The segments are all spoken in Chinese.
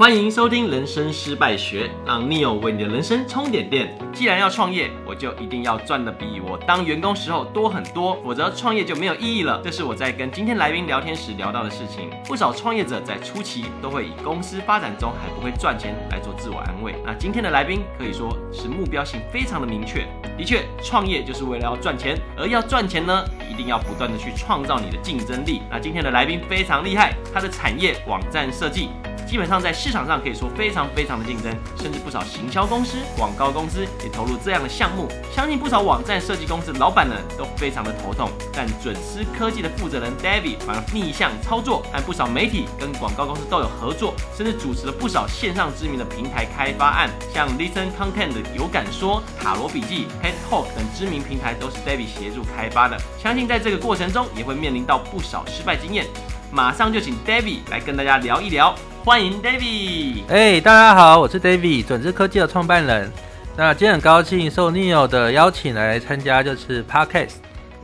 欢迎收听《人生失败学》，让 Neo 为你的人生充点电。既然要创业，我就一定要赚得比我当员工时候多很多，否则创业就没有意义了。这是我在跟今天来宾聊天时聊到的事情。不少创业者在初期都会以公司发展中还不会赚钱来做自我安慰。那今天的来宾可以说是目标性非常的明确。的确，创业就是为了要赚钱，而要赚钱呢，一定要不断的去创造你的竞争力。那今天的来宾非常厉害，他的产业网站设计。基本上在市场上可以说非常非常的竞争，甚至不少行销公司、广告公司也投入这样的项目。相信不少网站设计公司老板呢都非常的头痛，但准思科技的负责人 David 反而逆向操作，和不少媒体跟广告公司都有合作，甚至主持了不少线上知名的平台开发案，像 Listen Content 有感说、塔罗笔记、Head Talk 等知名平台都是 David 协助开发的。相信在这个过程中也会面临到不少失败经验。马上就请 David 来跟大家聊一聊。欢迎 David。哎大家好，我是 David，准知科技的创办人。那今天很高兴受 Neo 的邀请来参加，就是 Podcast。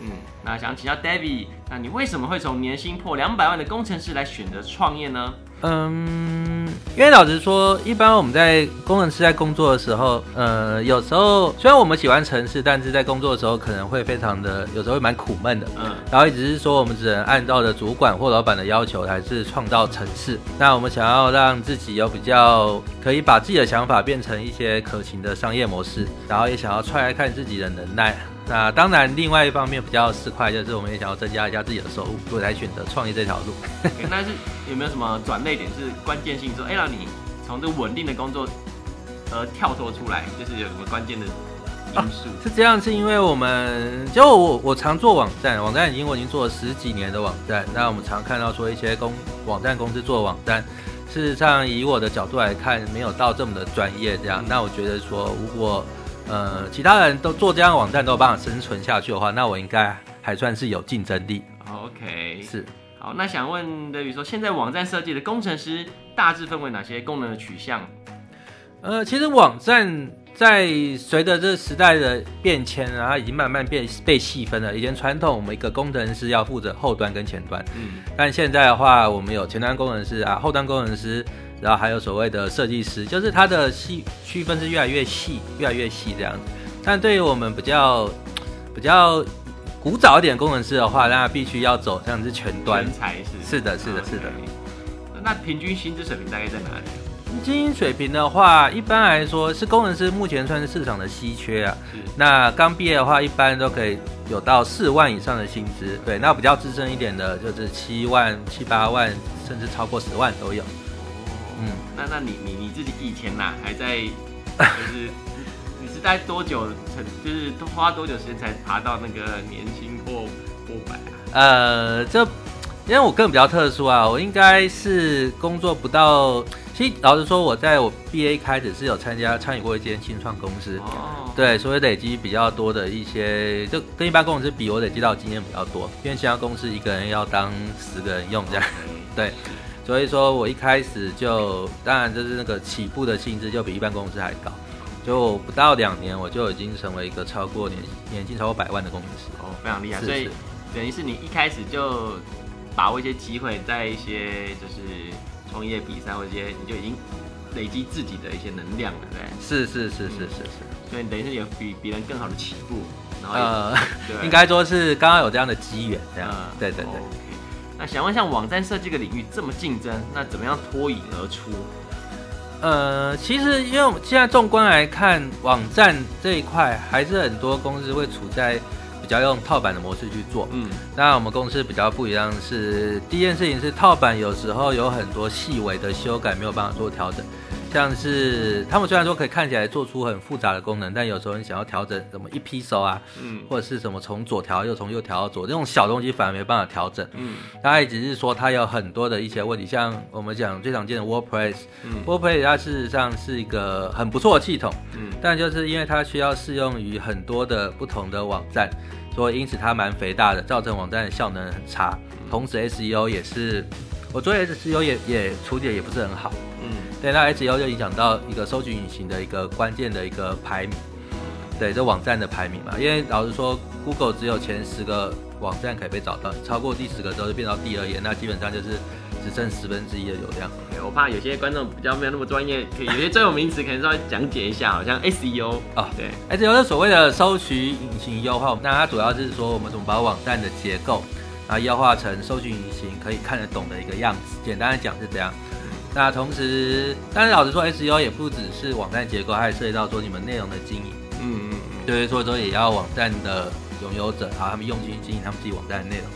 嗯，那想请教 David，那你为什么会从年薪破两百万的工程师来选择创业呢？嗯，因为老实说，一般我们在工程师在工作的时候，呃，有时候虽然我们喜欢城市，但是在工作的时候可能会非常的，有时候会蛮苦闷的。嗯，然后也只是说我们只能按照着主管或老板的要求，还是创造城市。那我们想要让自己有比较可以把自己的想法变成一些可行的商业模式，然后也想要 try 看自己的能耐。那当然，另外一方面比较市侩，就是我们也想要增加一下自己的收入，所以才选择创业这条路。那是有没有什么转捩点是关键性说，说哎让你从这个稳定的工作而跳脱出来，就是有什么关键的因素？啊、是这样，是因为我们就我我常做网站，网站已经我已经做了十几年的网站。那我们常看到说一些公网站公司做网站，事实上以我的角度来看，没有到这么的专业。这样，嗯、那我觉得说如果。呃，其他人都做这样的网站都有办法生存下去的话，那我应该还算是有竞争力。OK，是。好，那想问的，比如说现在网站设计的工程师大致分为哪些功能的取向？呃，其实网站在随着这时代的变迁啊，它已经慢慢变被细分了。以前传统我们一个工程师要负责后端跟前端，嗯，但现在的话，我们有前端工程师啊，后端工程师。然后还有所谓的设计师，就是它的细区分是越来越细，越来越细这样子。但对于我们比较比较古早一点工程师的话，那必须要走这样子全端。全才是。是的，是的，是的。那平均薪资水平大概在哪里？平均水平的话，一般来说是工程师目前算是市场的稀缺啊。那刚毕业的话，一般都可以有到四万以上的薪资。对，那比较资深一点的，就是七万、七八万，甚至超过十万都有。嗯，那那你你你自己以前呐、啊，还在 就是你是待多久成，就是花多久时间才爬到那个年薪破破百啊？呃，这因为我个人比较特殊啊，我应该是工作不到，其实老实说，我在我 BA 开始是有参加参与过一间新创公司，哦，对，所以累积比较多的一些，就跟一般工程师比，我累积到经验比较多，因为其他公司一个人要当十个人用这样，对。所以说我一开始就，当然就是那个起步的薪资就比一般公司还高，就不到两年我就已经成为一个超过年年薪超过百万的工程师。哦，非常厉害。所以等于是你一开始就把握一些机会，在一些就是创业比赛或者一些，你就已经累积自己的一些能量了，对？是是是是是是。所以等于是有比别人更好的起步，然后呃，应该说是刚刚有这样的机缘，这样。嗯、对对对。哦那想问，像网站设计个领域这么竞争，那怎么样脱颖而出？呃，其实因为现在纵观来看，网站这一块还是很多公司会处在比较用套版的模式去做。嗯，那我们公司比较不一样是，第一件事情是套版有时候有很多细微的修改没有办法做调整。像是他们虽然说可以看起来做出很复杂的功能，但有时候你想要调整什么一批手啊，嗯，或者是什么从左调右从右调到左这种小东西反而没办法调整，嗯，它也只是说它有很多的一些问题，像我们讲最常见的 WordPress，嗯，WordPress 它事实上是一个很不错的系统，嗯，但就是因为它需要适用于很多的不同的网站，所以因此它蛮肥大的，造成网站的效能很差，同时 SEO 也是，我做 SEO 也也处理的也不是很好。对，那 SEO 就影响到一个搜寻引擎的一个关键的一个排名，对，这网站的排名嘛。因为老实说，Google 只有前十个网站可以被找到，超过第十个之后就变到第二页，那基本上就是只剩十分之一的流量。我怕有些观众比较没有那么专业，可以有些专有名词可能稍微讲解一下，好像 SEO 哦，对，SEO 是所谓的搜寻引擎优化，那它主要是说我们怎么把网站的结构，然后优化成搜寻引擎可以看得懂的一个样子。简单的讲是这样。那同时，但是老实说，SEO 也不只是网站结构，还涉及到说你们内容的经营。嗯嗯嗯，对，所以说也要网站的拥有者，然后他们用心经营他们自己网站的内容。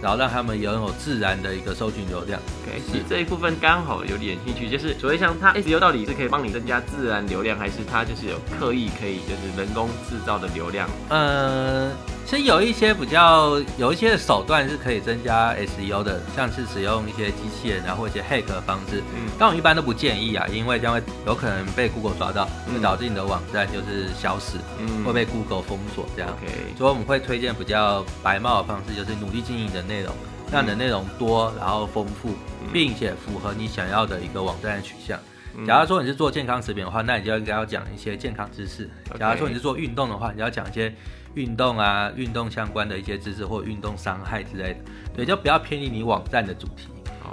然后让他们拥有自然的一个搜寻流量。OK，是这一部分刚好有点兴趣，就是所谓像它 SEO 到底是可以帮你增加自然流量，还是它就是有刻意可以就是人工制造的流量？呃。其实有一些比较有一些的手段是可以增加 SEO 的，像是使用一些机器人，然后或一些 hack 的方式。嗯，但我一般都不建议啊，因为将会有可能被 Google 抓到，会导致你的网站就是消失，嗯，会被 Google 封锁这样。OK，所以我们会推荐比较白帽的方式，就是努力经营的内容，让你的内容多，然后丰富，并且符合你想要的一个网站的取向。假如说你是做健康食品的话，那你就应该要讲一些健康知识。假如说你是做运动的话，你要讲一些。运动啊，运动相关的一些知识或运动伤害之类的，对，就不要偏离你网站的主题，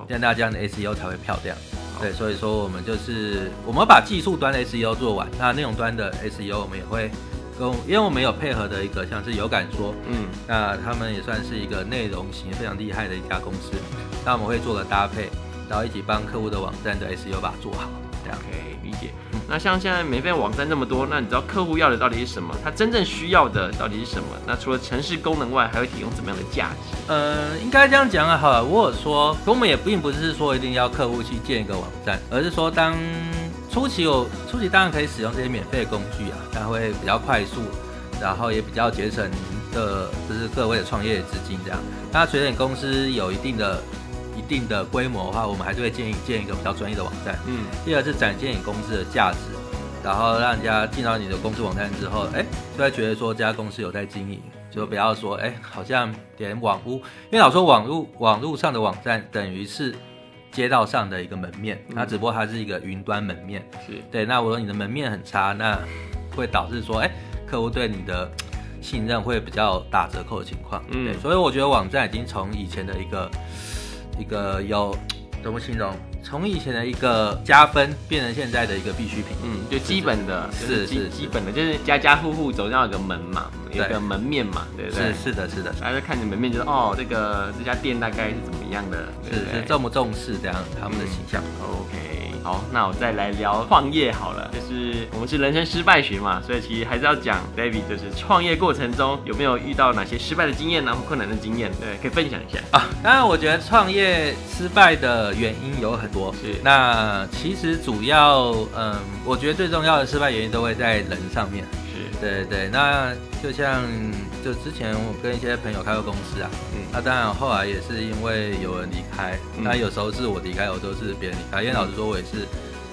这样大家的 SEO 才会漂亮。对，所以说我们就是我们把技术端的 SEO 做完，那内容端的 SEO 我们也会跟，因为我们有配合的一个像是有感说，嗯，那他们也算是一个内容型非常厉害的一家公司，那我们会做个搭配，然后一起帮客户的网站的 SEO 把它做好，这样可以理解。那像现在免费网站那么多，那你知道客户要的到底是什么？他真正需要的到底是什么？那除了城市功能外，还会提供怎么样的价值？呃，应该这样讲啊，好了，我有说，我们也并不是说一定要客户去建一个网站，而是说当初期有初期当然可以使用这些免费的工具啊，它会比较快速，然后也比较节省的，就是各位的创业资金这样。那随着你公司有一定的。一定的规模的话，我们还是会建议建一个比较专业的网站。嗯，第二是展现你公司的价值，然后让人家进到你的公司网站之后，哎，就会觉得说这家公司有在经营，就不要说哎，好像点网屋，因为老说网络网络上的网站等于是街道上的一个门面，它只不过它是一个云端门面。是对，那我说你的门面很差，那会导致说哎，客户对你的信任会比较打折扣的情况。嗯，对，所以我觉得网站已经从以前的一个。一个有怎么形容？从以前的一个加分变成现在的一个必需品。嗯，就基本的，是是基本的，就是家家户户总要有个门嘛，有个门面嘛，对不对？是是的，是的。大家看你门面，就是哦，这个这家店大概是怎么样的？是是重不重视这样他们的形象？OK。好，那我再来聊创业好了，就是我们是人生失败学嘛，所以其实还是要讲 David，就是创业过程中有没有遇到哪些失败的经验，哪些困难的经验，对，可以分享一下。啊。当然，我觉得创业失败的原因有很多，是那其实主要，嗯，我觉得最重要的失败原因都会在人上面，是。对对。那就像就之前我跟一些朋友开过公司啊，嗯，那当然后来也是因为有人离开，那、嗯、有时候是我离开，有时候是别人离开。因为老实说，我也是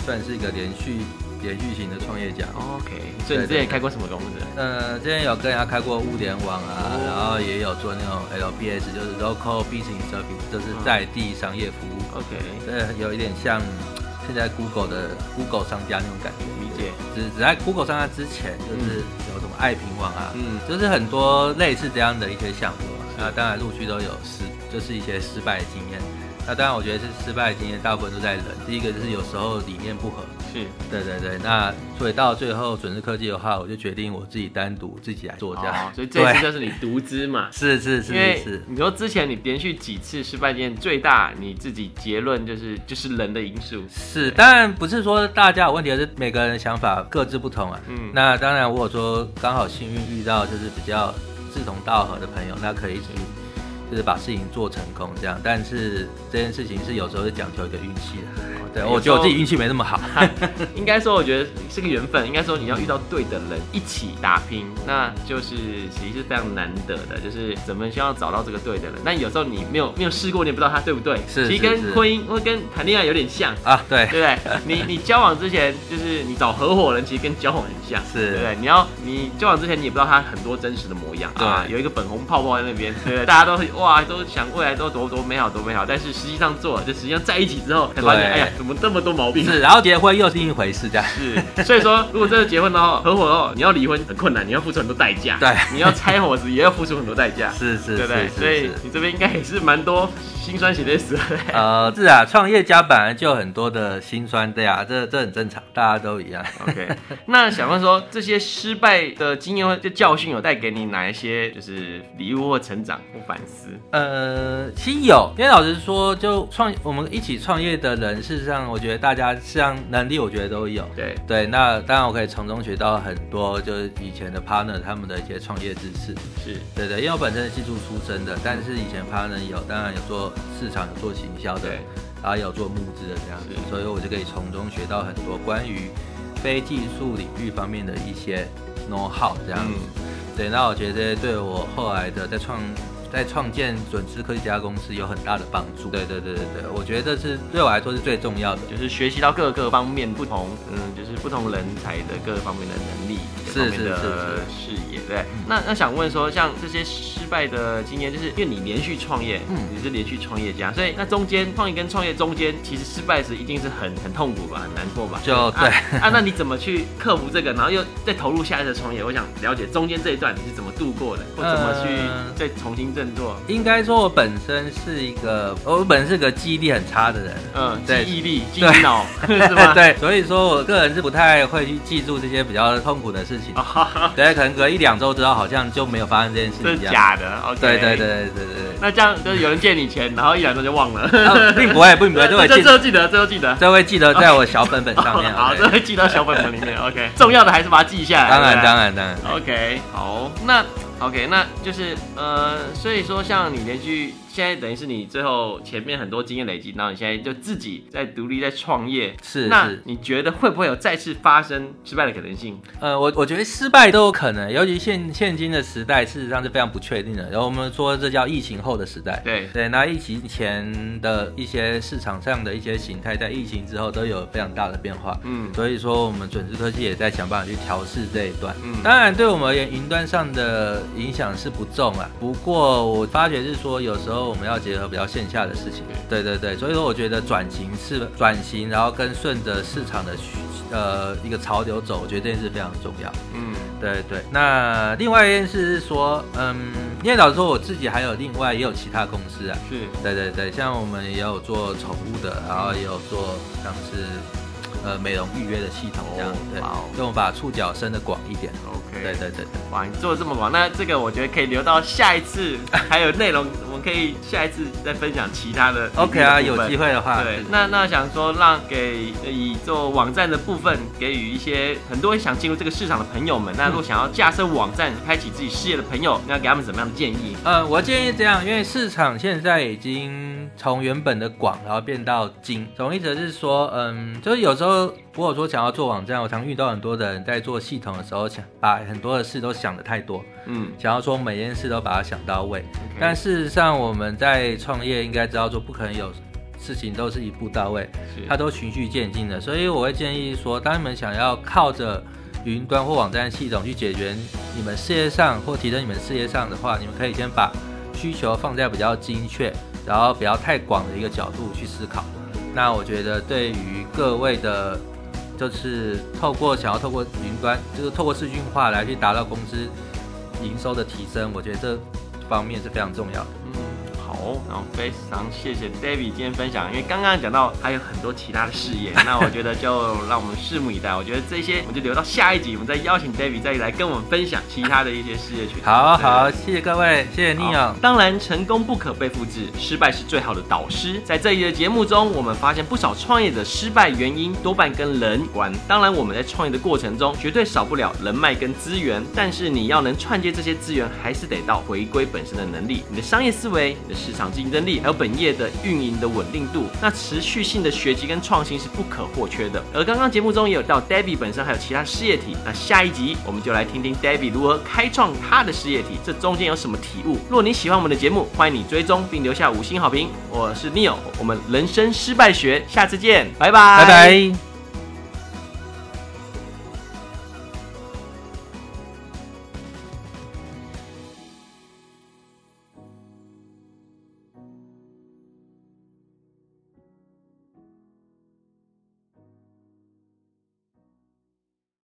算是一个连续连续型的创业家。OK，所以你之前开过什么公司？呃，之前有跟人家开过物联网啊，哦、然后也有做那种 LBS，就是 Local Business Service，就是在地商业服务。OK，这有一点像。现在 Google 的 Google 商家那种感觉，理解。只只在 Google 商家之前，就是有爱平网啊，嗯，就是很多类似这样的一些项目，那当然陆续都有失，就是一些失败的经验。那当然，我觉得是失败的经验，大部分都在人。第一个就是有时候理念不合，是，对对对。那所以到最后准时科技的话，我就决定我自己单独自己来做这样。哦，所以这次就是你独资嘛？是是是。你说之前你连续几次失败经验最大，你自己结论就是就是人的因素。是，当然不是说大家有问题，而是每个人的想法各自不同啊。嗯。那当然，如果说刚好幸运遇到就是比较志同道合的朋友，那可以一起。就是把事情做成功这样，但是这件事情是有时候是讲究一个运气的。对，我觉得我自己运气没那么好。应该说，我觉得是个缘分。应该说，你要遇到对的人一起打拼，那就是其实是非常难得的。就是怎么需要找到这个对的人？那有时候你没有没有试过，你也不知道他对不对。是，其实跟婚姻或跟谈恋爱有点像啊。对，对不对？你你交往之前，就是你找合伙人，其实跟交往很像。是，对不对？你要你交往之前，你也不知道他很多真实的模样啊。有一个粉红泡泡在那边，对不对？大家都哇，都想未来都多多美好多美好，但是实际上做了，就实际上在一起之后才发现，哎呀，怎么这么多毛病？是，然后结婚又是一回事，这样是。所以说，如果真的结婚的话，合伙的话，你要离婚很困难，你要付出很多代价。对，你要拆伙子也要付出很多代价。是是，对对？所以你这边应该也是蛮多心酸血泪史。呃，是啊，创业家本来就有很多的心酸，对啊，这这很正常，大家都一样。OK，那想问说，这些失败的经验或教训有带给你哪一些就是礼物或成长或反思？呃，其实有，因为老实说，就创我们一起创业的人，事实上，我觉得大家实际上能力，我觉得都有。对对，那当然我可以从中学到很多，就是以前的 partner 他们的一些创业知识。是对对，因为我本身是技术出身的，但是以前 partner 有，当然有做市场、有做行销的，对然后有做募资的这样子，所以我就可以从中学到很多关于非技术领域方面的一些 know how 这样子。嗯、对，那我觉得对我后来的在创。在创建准知科技这家公司有很大的帮助。对对对对对，我觉得这是对我来说是最重要的，就是学习到各个方面不同，嗯，就是不同人才的各个方面的能力，各方面的视野。对，嗯、那那想问说，像这些失败的经验，就是因为你连续创业，嗯，你是连续创业家，所以那中间创业跟创业中间，其实失败时一定是很很痛苦吧，很难过吧？就对啊，啊，那你怎么去克服这个，然后又再投入下一次创业？我想了解中间这一段你是怎么度过的，或怎么去再重新振作？应该说，我本身是一个，我本身是个记忆力很差的人。嗯，记忆力、记忆脑 是吗？对，所以说我个人是不太会去记住这些比较痛苦的事情。对，可能隔一两周之后，好像就没有发生这件事情。是假的。对对对对对对。那这样就是有人借你钱，然后一两周就忘了。并不会，并不会，这会记，这会记得，这会记得，这会记得在我小本本上面。好，这会记到小本本里面。OK，重要的还是把它记下来。当然，当然，当然。OK，好，那。OK，那就是呃，所以说像你连续。现在等于是你最后前面很多经验累积，然后你现在就自己在独立在创业，是。那你觉得会不会有再次发生失败的可能性？呃，我我觉得失败都有可能，尤其现现今的时代，事实上是非常不确定的。然后我们说这叫疫情后的时代，对对。那疫情前的一些市场上的一些形态，在疫情之后都有非常大的变化。嗯，所以说我们准时科技也在想办法去调试这一段。嗯，当然对我们而言，云端上的影响是不重啊。不过我发觉是说有时候。我们要结合比较线下的事情，对对对，所以说我觉得转型是转型，然后跟顺着市场的呃一个潮流走，我觉得这件事非常重要。嗯，对对。那另外一件事是说，嗯，因为老实说我自己还有另外也有其他公司啊，是，对对对，像我们也有做宠物的，然后也有做像是。呃，美容预约的系统这样，对，就我们把触角伸得广一点。OK，对对对对，哇，你做的这么广，那这个我觉得可以留到下一次，还有内容，我们可以下一次再分享其他的。OK 啊，有机会的话，对，那那想说让给以做网站的部分，给予一些很多想进入这个市场的朋友们，那如果想要架设网站，开启自己事业的朋友，那要给他们怎么样的建议？呃，我建议这样，因为市场现在已经从原本的广，然后变到精，总意思是说，嗯，就是有时候。如果说想要做网站，我常遇到很多的人在做系统的时候，想把很多的事都想的太多，嗯，想要说每件事都把它想到位。Okay. 但事实上，我们在创业应该知道说，不可能有事情都是一步到位，是它都循序渐进的。所以我会建议说，当你们想要靠着云端或网站系统去解决你们事业上或提升你们事业上的话，你们可以先把需求放在比较精确，然后不要太广的一个角度去思考。那我觉得对于各位的。就是透过想要透过云端，就是透过视讯化来去达到公司营收的提升，我觉得这方面是非常重要的。哦，然后非常谢谢 David 今天分享，因为刚刚讲到还有很多其他的事业，那我觉得就让我们拭目以待。我觉得这些我们就留到下一集，我们再邀请 David 再来跟我们分享其他的一些事业群。好好，谢谢各位，谢谢 Neo。当然，成功不可被复制，失败是最好的导师。在这一的节目中，我们发现不少创业者失败原因多半跟人有关。当然，我们在创业的过程中绝对少不了人脉跟资源，但是你要能串接这些资源，还是得到回归本身的能力，你的商业思维，你的市。市场竞争力，还有本业的运营的稳定度，那持续性的学习跟创新是不可或缺的。而刚刚节目中也有到 Debbie 本身还有其他事业体，那下一集我们就来听听 Debbie 如何开创他的事业体，这中间有什么体悟？如果你喜欢我们的节目，欢迎你追踪并留下五星好评。我是 Neil，我们人生失败学，下次见，拜拜，拜拜。